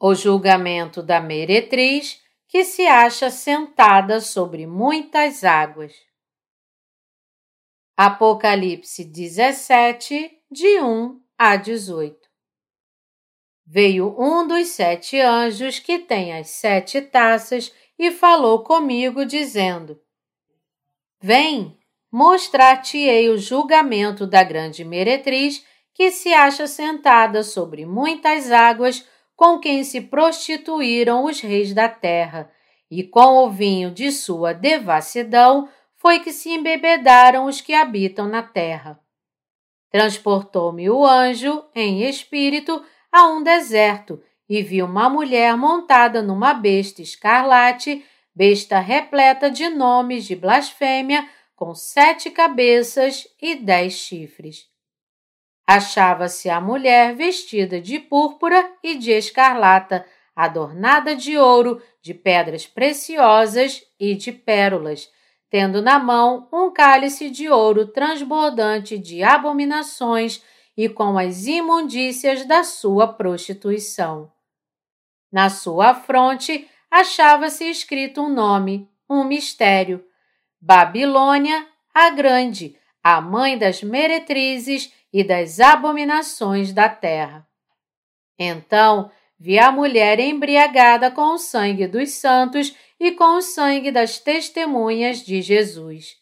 O julgamento da meretriz que se acha sentada sobre muitas águas. Apocalipse 17, de 1 a 18 Veio um dos sete anjos que tem as sete taças e falou comigo, dizendo: Vem, mostrar-te-ei o julgamento da grande meretriz que se acha sentada sobre muitas águas com quem se prostituíram os reis da terra, e com o vinho de sua devassidão foi que se embebedaram os que habitam na terra. Transportou-me o anjo, em espírito, a um deserto e vi uma mulher montada numa besta escarlate, besta repleta de nomes de blasfêmia, com sete cabeças e dez chifres. Achava-se a mulher vestida de púrpura e de escarlata, adornada de ouro, de pedras preciosas e de pérolas, tendo na mão um cálice de ouro transbordante de abominações e com as imundícias da sua prostituição. Na sua fronte achava-se escrito um nome, um mistério: Babilônia a Grande, a mãe das meretrizes e das abominações da terra. Então vi a mulher embriagada com o sangue dos santos e com o sangue das testemunhas de Jesus.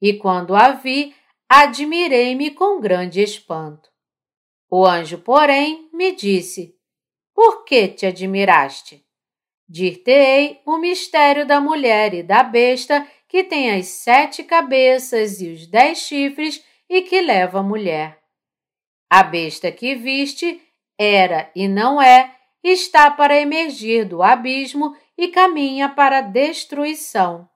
E quando a vi, admirei-me com grande espanto. O anjo, porém, me disse: Por que te admiraste? Dir-te-ei o mistério da mulher e da besta que tem as sete cabeças e os dez chifres e que leva a mulher. A besta que viste era e não é, está para emergir do abismo e caminha para a destruição.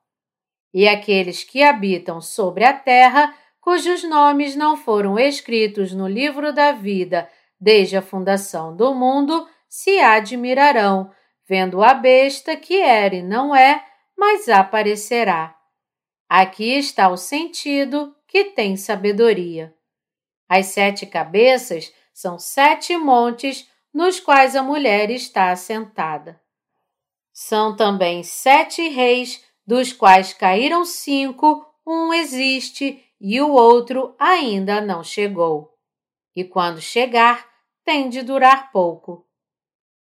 E aqueles que habitam sobre a terra, cujos nomes não foram escritos no livro da vida desde a fundação do mundo, se admirarão, vendo a besta que era e não é, mas aparecerá. Aqui está o sentido que tem sabedoria. As sete cabeças são sete montes nos quais a mulher está assentada. São também sete reis, dos quais caíram cinco, um existe e o outro ainda não chegou. E quando chegar, tem de durar pouco.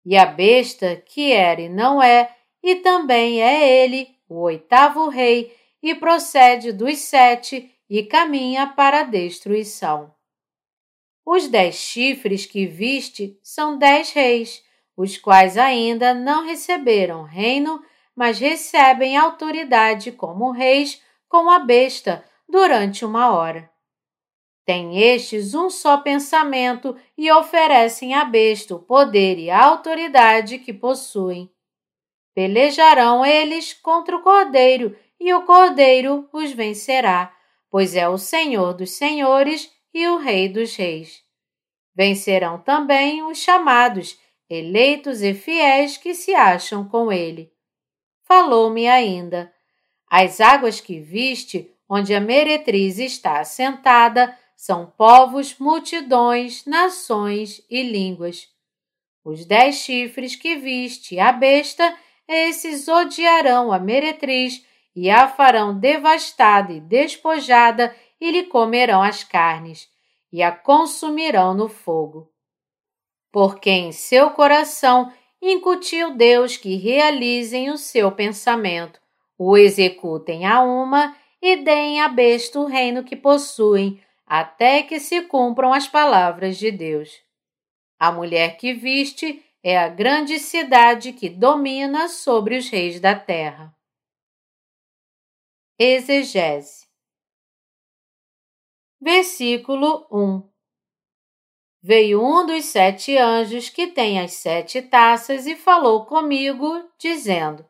E a besta, que era e não é, e também é ele, o oitavo rei, e procede dos sete e caminha para a destruição. Os dez chifres que viste são dez reis, os quais ainda não receberam reino, mas recebem autoridade como reis com a besta durante uma hora. Têm estes um só pensamento e oferecem à besta o poder e a autoridade que possuem. Pelejarão eles contra o cordeiro, e o cordeiro os vencerá, pois é o Senhor dos senhores e o Rei dos Reis. Vencerão também os chamados, eleitos e fiéis que se acham com ele. Falou-me ainda: As águas que viste, onde a meretriz está assentada, são povos, multidões, nações e línguas. Os dez chifres que viste, a besta, esses odiarão a meretriz e a farão devastada e despojada e lhe comerão as carnes, e a consumirão no fogo. Porque em seu coração incutiu Deus que realizem o seu pensamento, o executem a uma e deem à besta o reino que possuem, até que se cumpram as palavras de Deus. A mulher que viste é a grande cidade que domina sobre os reis da terra. Exegese Versículo 1 Veio um dos sete anjos que tem as sete taças e falou comigo, dizendo: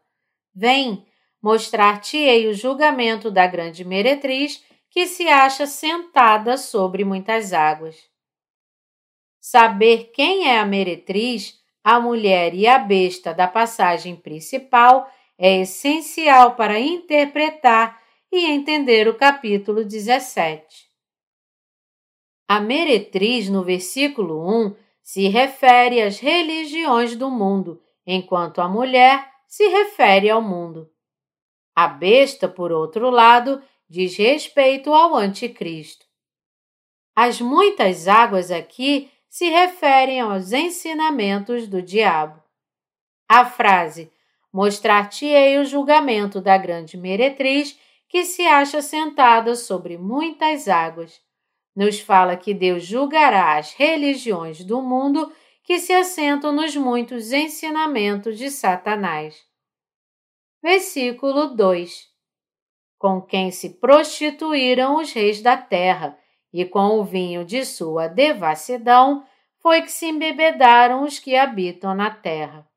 Vem, mostrar-te-ei o julgamento da grande meretriz que se acha sentada sobre muitas águas. Saber quem é a meretriz, a mulher e a besta da passagem principal é essencial para interpretar e entender o capítulo 17. A meretriz, no versículo 1, se refere às religiões do mundo, enquanto a mulher se refere ao mundo. A besta, por outro lado, diz respeito ao Anticristo. As muitas águas aqui se referem aos ensinamentos do diabo. A frase Mostrar-te-ei o julgamento da grande meretriz que se acha sentada sobre muitas águas. Nos fala que Deus julgará as religiões do mundo que se assentam nos muitos ensinamentos de Satanás. Versículo 2 Com quem se prostituíram os reis da terra, e com o vinho de sua devassidão foi que se embebedaram os que habitam na terra.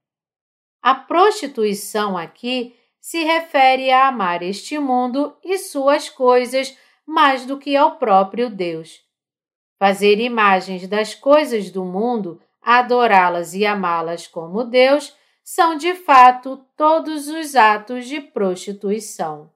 A prostituição aqui se refere a amar este mundo e suas coisas mais do que ao próprio Deus. Fazer imagens das coisas do mundo, adorá-las e amá-las como Deus, são de fato todos os atos de prostituição.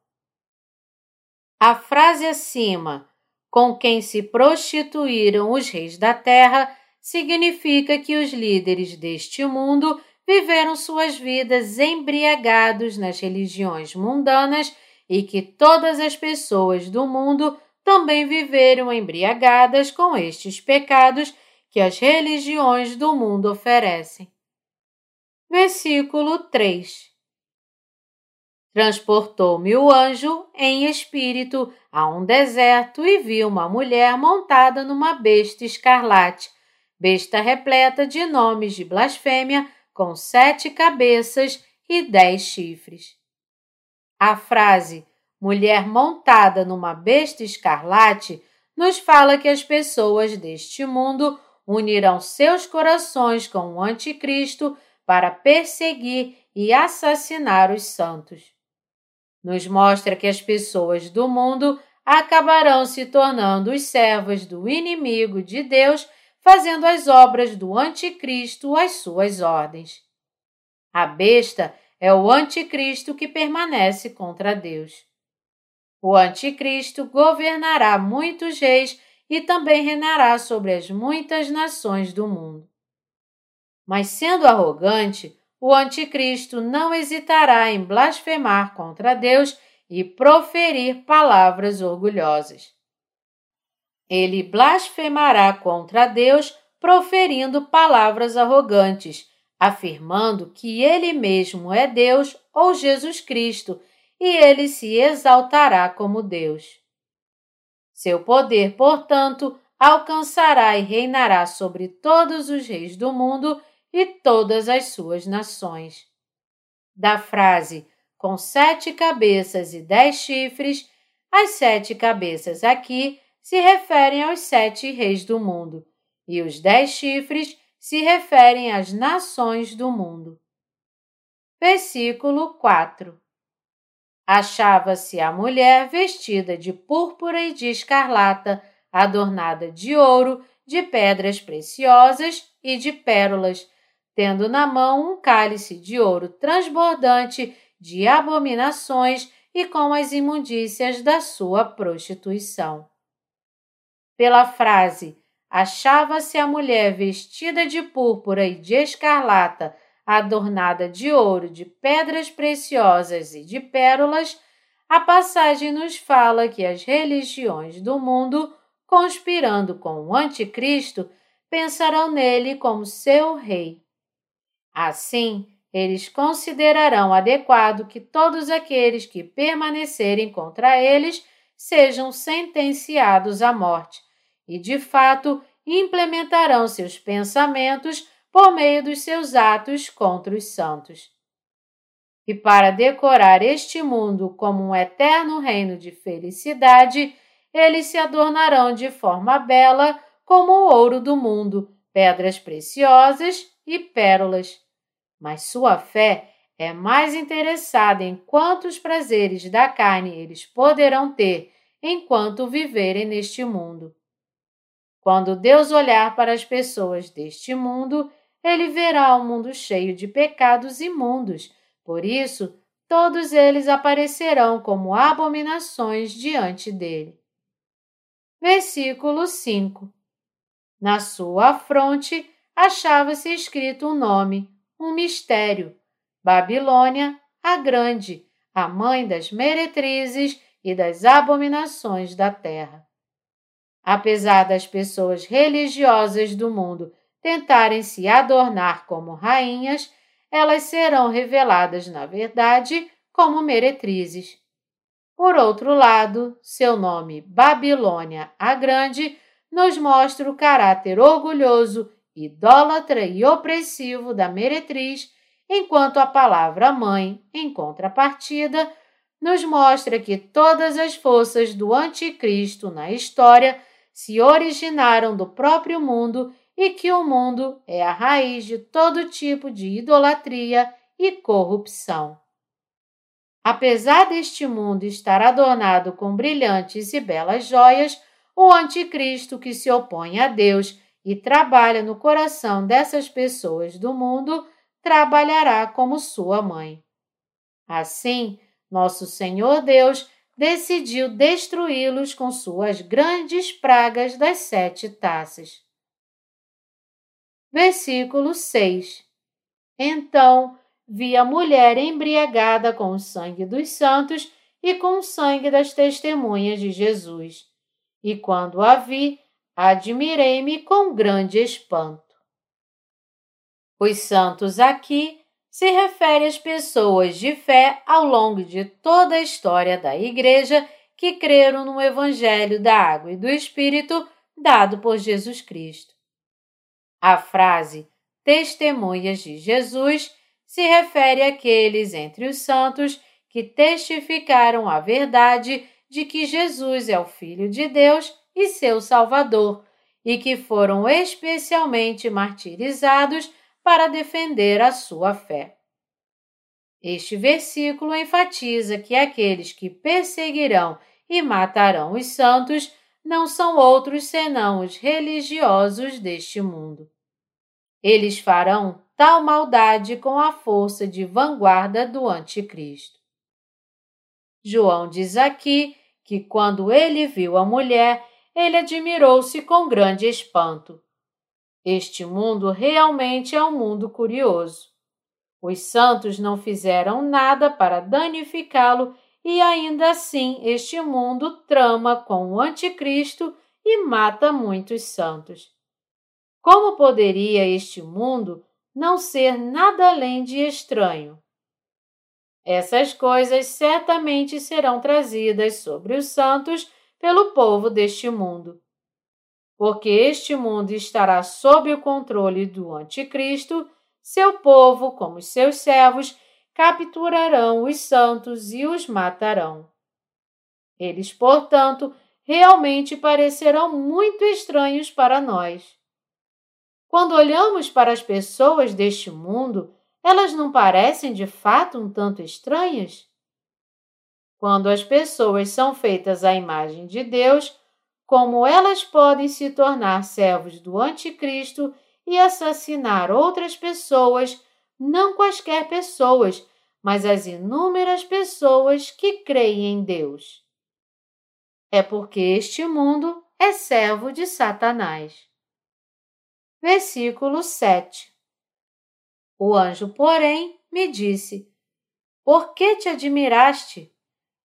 A frase acima, com quem se prostituíram os reis da terra, significa que os líderes deste mundo viveram suas vidas embriagados nas religiões mundanas e que todas as pessoas do mundo também viveram embriagadas com estes pecados que as religiões do mundo oferecem. Versículo 3 Transportou-me o anjo em espírito a um deserto e vi uma mulher montada numa besta escarlate, besta repleta de nomes de blasfêmia com sete cabeças e dez chifres. A frase mulher montada numa besta escarlate nos fala que as pessoas deste mundo unirão seus corações com o Anticristo para perseguir e assassinar os santos. Nos mostra que as pessoas do mundo acabarão se tornando os servos do inimigo de Deus fazendo as obras do Anticristo às suas ordens. A besta é o Anticristo que permanece contra Deus. O Anticristo governará muitos reis e também reinará sobre as muitas nações do mundo. Mas sendo arrogante, o Anticristo não hesitará em blasfemar contra Deus e proferir palavras orgulhosas. Ele blasfemará contra Deus, proferindo palavras arrogantes, afirmando que ele mesmo é Deus ou Jesus Cristo e ele se exaltará como Deus. Seu poder, portanto, alcançará e reinará sobre todos os reis do mundo e todas as suas nações. Da frase com sete cabeças e dez chifres, as sete cabeças aqui se referem aos sete reis do mundo, e os dez chifres se referem às nações do mundo. Versículo 4 Achava-se a mulher vestida de púrpura e de escarlata, adornada de ouro, de pedras preciosas e de pérolas, tendo na mão um cálice de ouro transbordante de abominações e com as imundícias da sua prostituição pela frase achava-se a mulher vestida de púrpura e de escarlata, adornada de ouro, de pedras preciosas e de pérolas, a passagem nos fala que as religiões do mundo, conspirando com o Anticristo, pensarão nele como seu rei. Assim, eles considerarão adequado que todos aqueles que permanecerem contra eles sejam sentenciados à morte, e de fato implementarão seus pensamentos por meio dos seus atos contra os santos. E para decorar este mundo como um eterno reino de felicidade, eles se adornarão de forma bela como o ouro do mundo, pedras preciosas e pérolas. Mas sua fé é mais interessada em quantos prazeres da carne eles poderão ter enquanto viverem neste mundo. Quando Deus olhar para as pessoas deste mundo, ele verá um mundo cheio de pecados imundos. Por isso, todos eles aparecerão como abominações diante dele. Versículo 5 Na sua fronte achava-se escrito um nome, um mistério: Babilônia, a Grande, a mãe das meretrizes e das abominações da terra. Apesar das pessoas religiosas do mundo tentarem se adornar como rainhas, elas serão reveladas, na verdade, como meretrizes. Por outro lado, seu nome Babilônia a Grande nos mostra o caráter orgulhoso, idólatra e opressivo da meretriz, enquanto a palavra mãe, em contrapartida, nos mostra que todas as forças do anticristo na história se originaram do próprio mundo e que o mundo é a raiz de todo tipo de idolatria e corrupção. Apesar deste mundo estar adornado com brilhantes e belas joias, o anticristo que se opõe a Deus e trabalha no coração dessas pessoas do mundo trabalhará como sua mãe. Assim, nosso Senhor Deus decidiu destruí-los com suas grandes pragas das sete taças. Versículo 6 Então vi a mulher embriagada com o sangue dos santos e com o sangue das testemunhas de Jesus. E quando a vi, admirei-me com grande espanto. Os santos aqui se refere às pessoas de fé ao longo de toda a história da Igreja que creram no Evangelho da Água e do Espírito dado por Jesus Cristo. A frase Testemunhas de Jesus se refere àqueles entre os santos que testificaram a verdade de que Jesus é o Filho de Deus e seu Salvador, e que foram especialmente martirizados para defender a sua fé. Este versículo enfatiza que aqueles que perseguirão e matarão os santos não são outros senão os religiosos deste mundo. Eles farão tal maldade com a força de vanguarda do Anticristo. João diz aqui que quando ele viu a mulher, ele admirou-se com grande espanto. Este mundo realmente é um mundo curioso. Os santos não fizeram nada para danificá-lo e ainda assim este mundo trama com o anticristo e mata muitos santos. Como poderia este mundo não ser nada além de estranho? Essas coisas certamente serão trazidas sobre os santos pelo povo deste mundo porque este mundo estará sob o controle do Anticristo, seu povo, como os seus servos, capturarão os santos e os matarão. Eles, portanto, realmente parecerão muito estranhos para nós. Quando olhamos para as pessoas deste mundo, elas não parecem de fato um tanto estranhas? Quando as pessoas são feitas à imagem de Deus, como elas podem se tornar servos do Anticristo e assassinar outras pessoas, não quaisquer pessoas, mas as inúmeras pessoas que creem em Deus. É porque este mundo é servo de Satanás. Versículo 7 O anjo, porém, me disse: Por que te admiraste?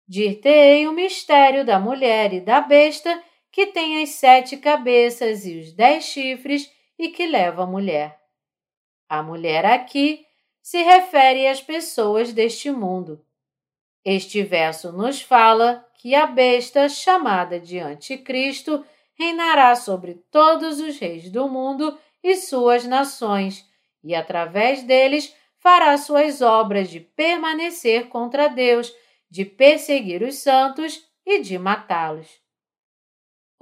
Dir-te-ei o mistério da mulher e da besta que tem as sete cabeças e os dez chifres e que leva a mulher. A mulher aqui se refere às pessoas deste mundo. Este verso nos fala que a besta, chamada de Anticristo, reinará sobre todos os reis do mundo e suas nações, e através deles fará suas obras de permanecer contra Deus, de perseguir os santos e de matá-los.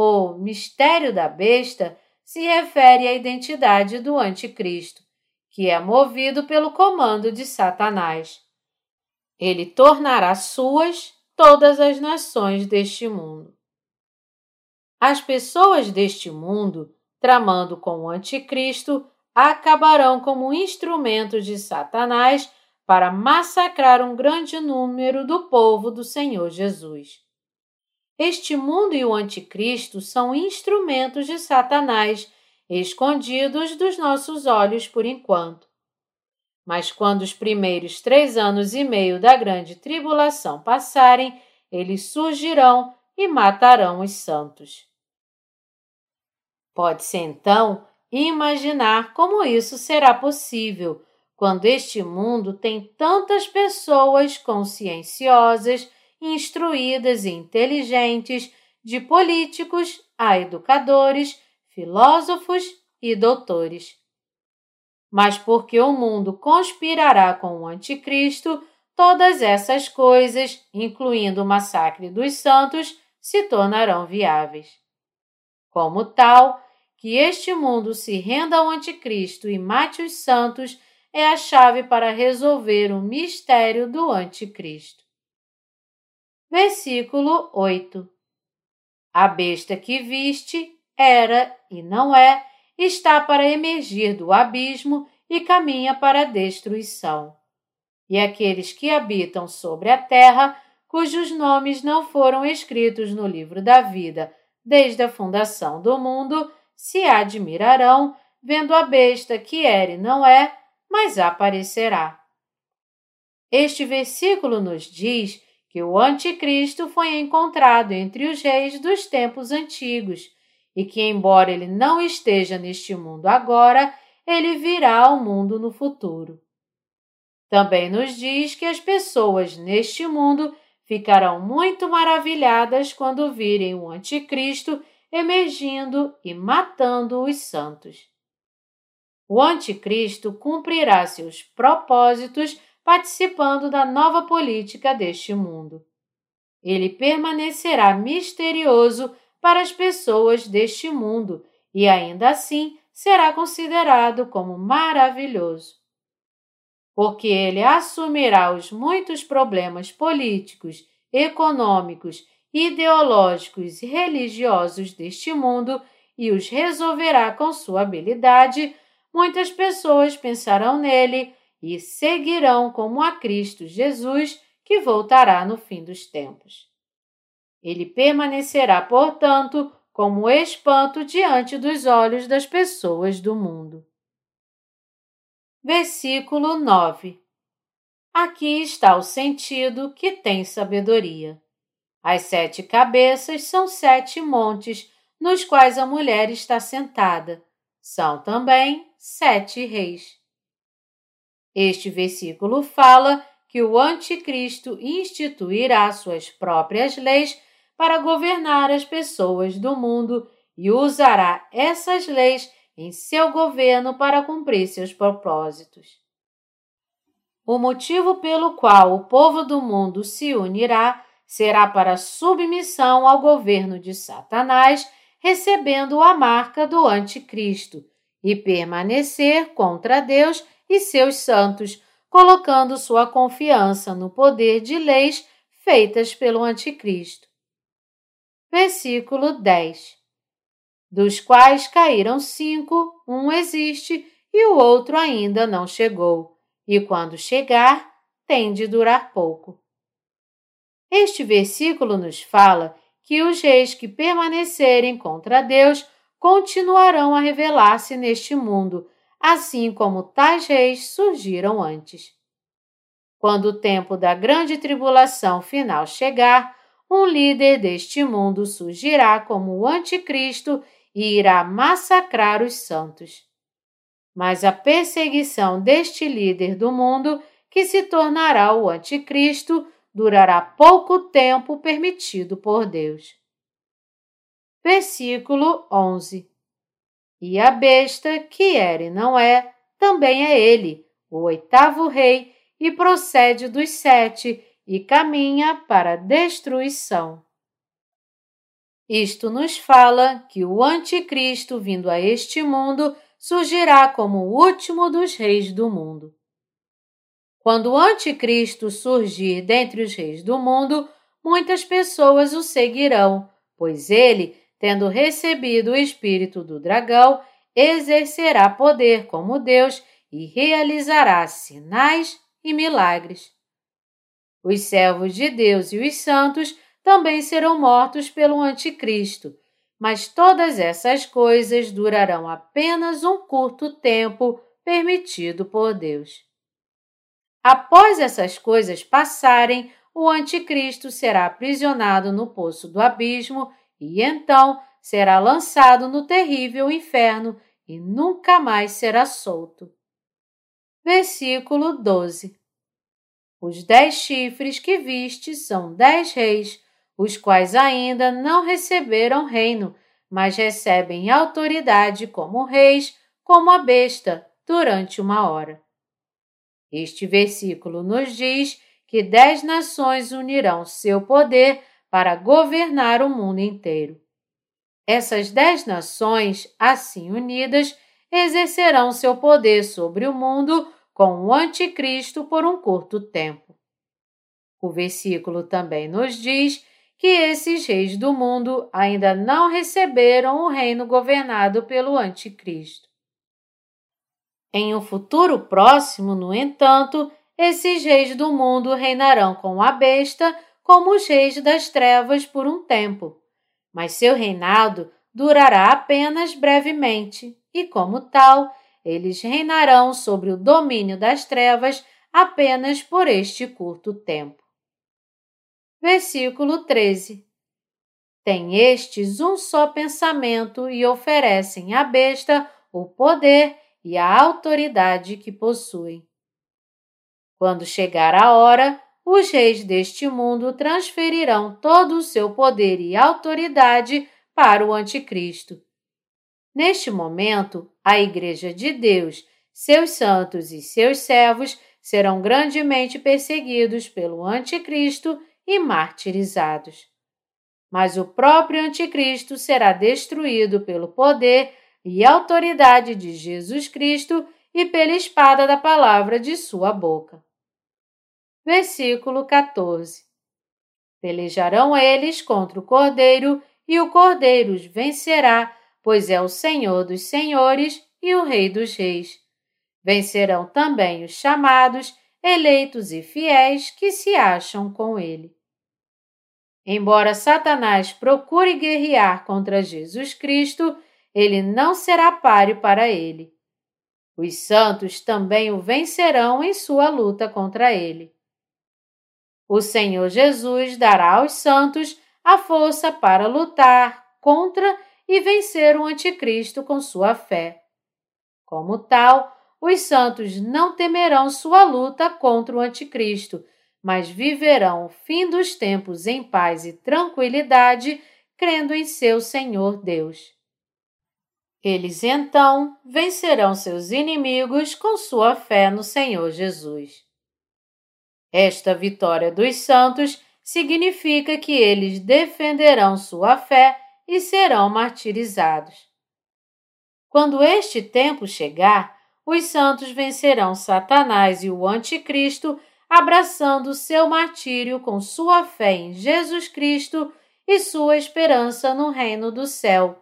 O mistério da besta se refere à identidade do Anticristo, que é movido pelo comando de Satanás. Ele tornará suas todas as nações deste mundo. As pessoas deste mundo, tramando com o Anticristo, acabarão como instrumento de Satanás para massacrar um grande número do povo do Senhor Jesus. Este mundo e o Anticristo são instrumentos de Satanás escondidos dos nossos olhos por enquanto. Mas quando os primeiros três anos e meio da grande tribulação passarem, eles surgirão e matarão os santos. Pode-se então imaginar como isso será possível quando este mundo tem tantas pessoas conscienciosas, instruídas e inteligentes, de políticos a educadores, filósofos e doutores. Mas porque o mundo conspirará com o Anticristo, todas essas coisas, incluindo o massacre dos santos, se tornarão viáveis. Como tal, que este mundo se renda ao Anticristo e mate os santos é a chave para resolver o mistério do Anticristo. Versículo 8 A besta que viste era e não é, está para emergir do abismo e caminha para a destruição. E aqueles que habitam sobre a terra, cujos nomes não foram escritos no livro da vida desde a fundação do mundo, se admirarão vendo a besta que era e não é, mas aparecerá. Este versículo nos diz que o Anticristo foi encontrado entre os reis dos tempos antigos e que, embora ele não esteja neste mundo agora, ele virá ao mundo no futuro. Também nos diz que as pessoas neste mundo ficarão muito maravilhadas quando virem o Anticristo emergindo e matando os santos. O Anticristo cumprirá seus propósitos participando da nova política deste mundo. Ele permanecerá misterioso para as pessoas deste mundo e ainda assim será considerado como maravilhoso. Porque ele assumirá os muitos problemas políticos, econômicos, ideológicos e religiosos deste mundo e os resolverá com sua habilidade, muitas pessoas pensarão nele e seguirão como a Cristo Jesus, que voltará no fim dos tempos. Ele permanecerá, portanto, como espanto diante dos olhos das pessoas do mundo. Versículo 9 Aqui está o sentido que tem sabedoria. As sete cabeças são sete montes nos quais a mulher está sentada. São também sete reis. Este versículo fala que o Anticristo instituirá suas próprias leis para governar as pessoas do mundo e usará essas leis em seu governo para cumprir seus propósitos. O motivo pelo qual o povo do mundo se unirá será para submissão ao governo de Satanás, recebendo a marca do Anticristo, e permanecer contra Deus e seus santos, colocando sua confiança no poder de leis feitas pelo Anticristo versículo 10. Dos quais caíram cinco, um existe e o outro ainda não chegou, e quando chegar, tem de durar pouco. Este versículo nos fala que os reis que permanecerem contra Deus continuarão a revelar-se neste mundo, assim como tais reis surgiram antes. Quando o tempo da grande tribulação final chegar, um líder deste mundo surgirá como o Anticristo e irá massacrar os santos. Mas a perseguição deste líder do mundo, que se tornará o Anticristo, durará pouco tempo permitido por Deus. Versículo 11 E a besta, que era e não é, também é ele, o oitavo rei, e procede dos sete, e caminha para a destruição. Isto nos fala que o Anticristo vindo a este mundo surgirá como o último dos reis do mundo. Quando o Anticristo surgir dentre os reis do mundo, muitas pessoas o seguirão, pois ele, tendo recebido o espírito do dragão, exercerá poder como Deus e realizará sinais e milagres. Os servos de Deus e os santos também serão mortos pelo Anticristo, mas todas essas coisas durarão apenas um curto tempo permitido por Deus. Após essas coisas passarem, o Anticristo será aprisionado no poço do abismo e então será lançado no terrível inferno e nunca mais será solto. Versículo 12 Os dez chifres que viste são dez reis, os quais ainda não receberam reino, mas recebem autoridade como reis, como a besta, durante uma hora. Este versículo nos diz que dez nações unirão seu poder para governar o mundo inteiro. Essas dez nações, assim unidas, exercerão seu poder sobre o mundo com o Anticristo por um curto tempo. O versículo também nos diz que esses reis do mundo ainda não receberam o reino governado pelo Anticristo. Em um futuro próximo, no entanto, esses reis do mundo reinarão com a besta como os reis das trevas por um tempo, mas seu reinado durará apenas brevemente, e como tal, eles reinarão sobre o domínio das trevas apenas por este curto tempo. Versículo 13 Tem estes um só pensamento e oferecem à besta o poder e a autoridade que possuem. Quando chegar a hora, os reis deste mundo transferirão todo o seu poder e autoridade para o Anticristo. Neste momento, a Igreja de Deus, seus santos e seus servos serão grandemente perseguidos pelo Anticristo e martirizados. Mas o próprio Anticristo será destruído pelo poder e autoridade de Jesus Cristo e pela espada da palavra de sua boca. Versículo 14 Pelejarão eles contra o Cordeiro, e o Cordeiro os vencerá, pois é o Senhor dos senhores e o Rei dos reis. Vencerão também os chamados, eleitos e fiéis que se acham com ele. Embora Satanás procure guerrear contra Jesus Cristo, ele não será páreo para ele. Os santos também o vencerão em sua luta contra ele. O Senhor Jesus dará aos santos a força para lutar contra e vencer o Anticristo com sua fé. Como tal, os santos não temerão sua luta contra o Anticristo, mas viverão o fim dos tempos em paz e tranquilidade, crendo em seu Senhor Deus. Eles então vencerão seus inimigos com sua fé no Senhor Jesus. Esta vitória dos santos significa que eles defenderão sua fé e serão martirizados. Quando este tempo chegar, os santos vencerão Satanás e o Anticristo, abraçando seu martírio com sua fé em Jesus Cristo e sua esperança no reino do céu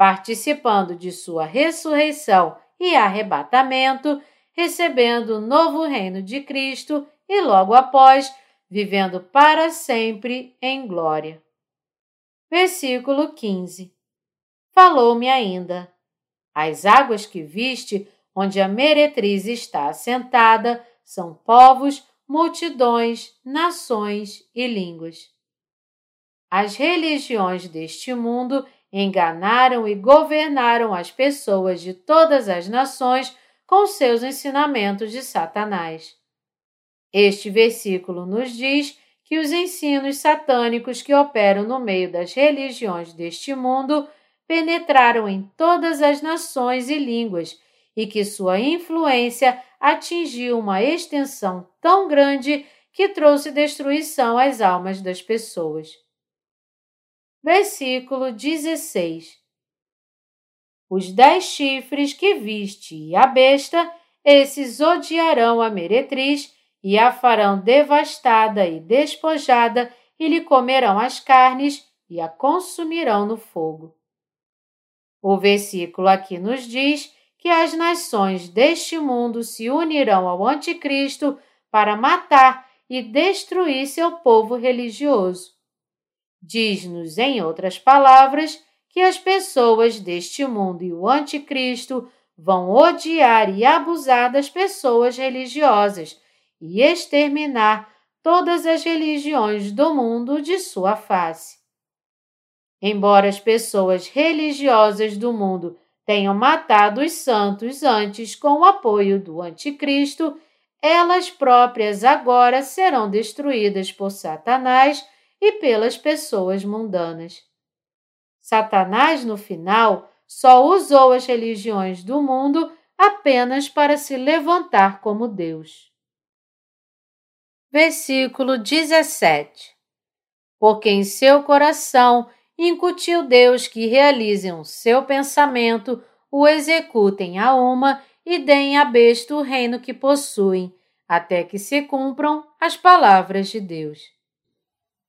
participando de sua ressurreição e arrebatamento, recebendo o novo reino de Cristo e logo após, vivendo para sempre em glória. Versículo 15 Falou-me ainda: As águas que viste, onde a meretriz está assentada, são povos, multidões, nações e línguas. As religiões deste mundo enganaram e governaram as pessoas de todas as nações com seus ensinamentos de Satanás. Este versículo nos diz que os ensinos satânicos que operam no meio das religiões deste mundo penetraram em todas as nações e línguas e que sua influência atingiu uma extensão tão grande que trouxe destruição às almas das pessoas. Versículo 16 Os dez chifres que viste e a besta, esses odiarão a meretriz e a farão devastada e despojada e lhe comerão as carnes e a consumirão no fogo. O versículo aqui nos diz que as nações deste mundo se unirão ao Anticristo para matar e destruir seu povo religioso. Diz-nos, em outras palavras, que as pessoas deste mundo e o Anticristo vão odiar e abusar das pessoas religiosas e exterminar todas as religiões do mundo de sua face. Embora as pessoas religiosas do mundo tenham matado os santos antes com o apoio do Anticristo, elas próprias agora serão destruídas por Satanás e pelas pessoas mundanas. Satanás, no final, só usou as religiões do mundo apenas para se levantar como Deus. Versículo 17 Porque em seu coração incutiu Deus que realizem o seu pensamento, o executem a uma e deem à besta o reino que possuem, até que se cumpram as palavras de Deus.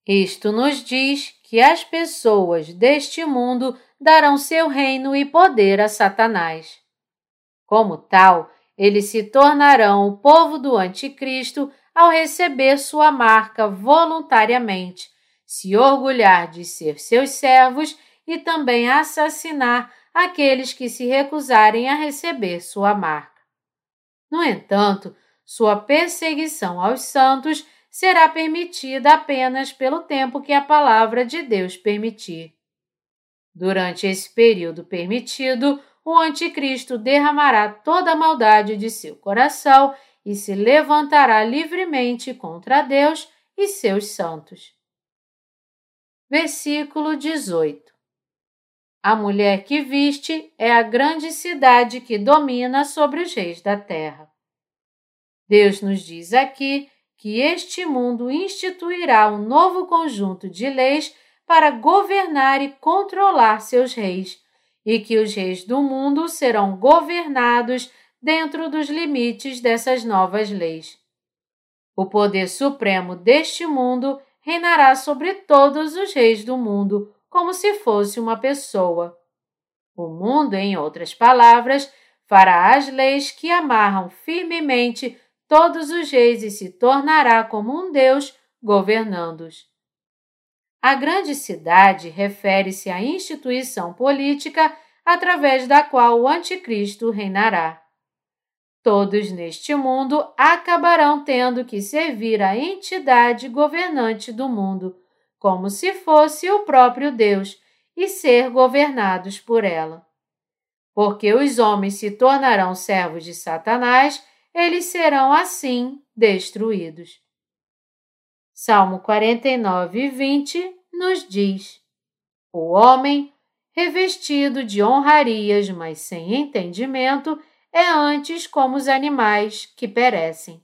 Isto nos diz que as pessoas deste mundo darão seu reino e poder a Satanás. Como tal, eles se tornarão o povo do Anticristo ao receber sua marca voluntariamente, se orgulhar de ser seus servos e também assassinar aqueles que se recusarem a receber sua marca. No entanto, sua perseguição aos santos será permitida apenas pelo tempo que a palavra de Deus permitir. Durante esse período permitido, o Anticristo derramará toda a maldade de seu coração e se levantará livremente contra Deus e seus santos. Versículo 18 A mulher que viste é a grande cidade que domina sobre os reis da terra. Deus nos diz aqui que este mundo instituirá um novo conjunto de leis para governar e controlar seus reis, e que os reis do mundo serão governados dentro dos limites dessas novas leis. O poder supremo deste mundo reinará sobre todos os reis do mundo, como se fosse uma pessoa. O mundo, em outras palavras, fará as leis que amarram firmemente todos os reis e se tornará como um Deus governando-os. A grande cidade refere-se à instituição política através da qual o Anticristo reinará. Todos neste mundo acabarão tendo que servir à entidade governante do mundo, como se fosse o próprio Deus, e ser governados por ela. Porque os homens se tornarão servos de Satanás eles serão assim destruídos. Salmo 49, 20 nos diz: O homem, revestido de honrarias, mas sem entendimento, é antes como os animais que perecem.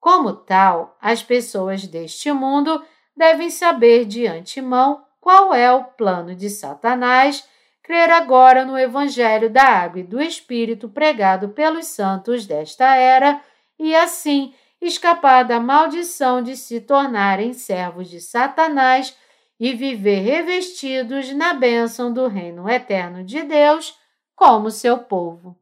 Como tal, as pessoas deste mundo devem saber de antemão qual é o plano de Satanás crer agora no Evangelho da Água e do Espírito pregado pelos santos desta era e assim escapar da maldição de se tornarem servos de Satanás e viver revestidos na bênção do reino eterno de Deus como seu povo.